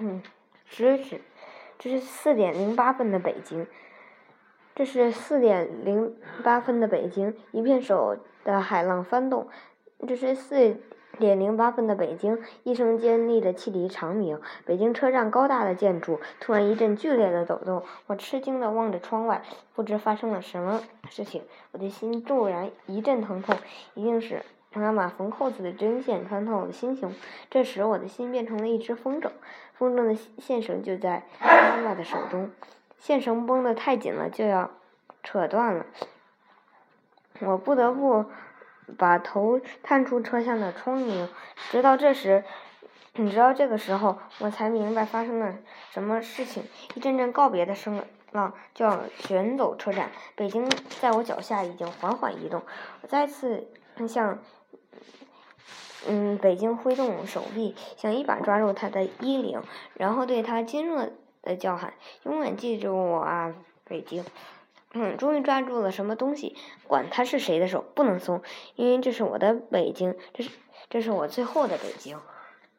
嗯，指指，这是四点零八分的北京。这是四点零八分的北京，一片手的海浪翻动。这是四点零八分的北京，一声尖利的汽笛长鸣。北京车站高大的建筑突然一阵剧烈的抖动，我吃惊的望着窗外，不知发生了什么事情。我的心骤然一阵疼痛，一定是妈妈缝扣子的针线穿透了心胸。这时，我的心变成了一只风筝，风筝的线绳就在妈妈的手中。线绳绷得太紧了，就要扯断了。我不得不把头探出车厢的窗棂。直到这时，你直到这个时候，我才明白发生了什么事情。一阵阵告别的声浪就要卷走车站。北京在我脚下已经缓缓移动。我再次向嗯北京挥动手臂，想一把抓住他的衣领，然后对他尖锐。的叫喊，永远记住我啊，北京！嗯，终于抓住了什么东西，管他是谁的手，不能松，因为这是我的北京，这是这是我最后的北京。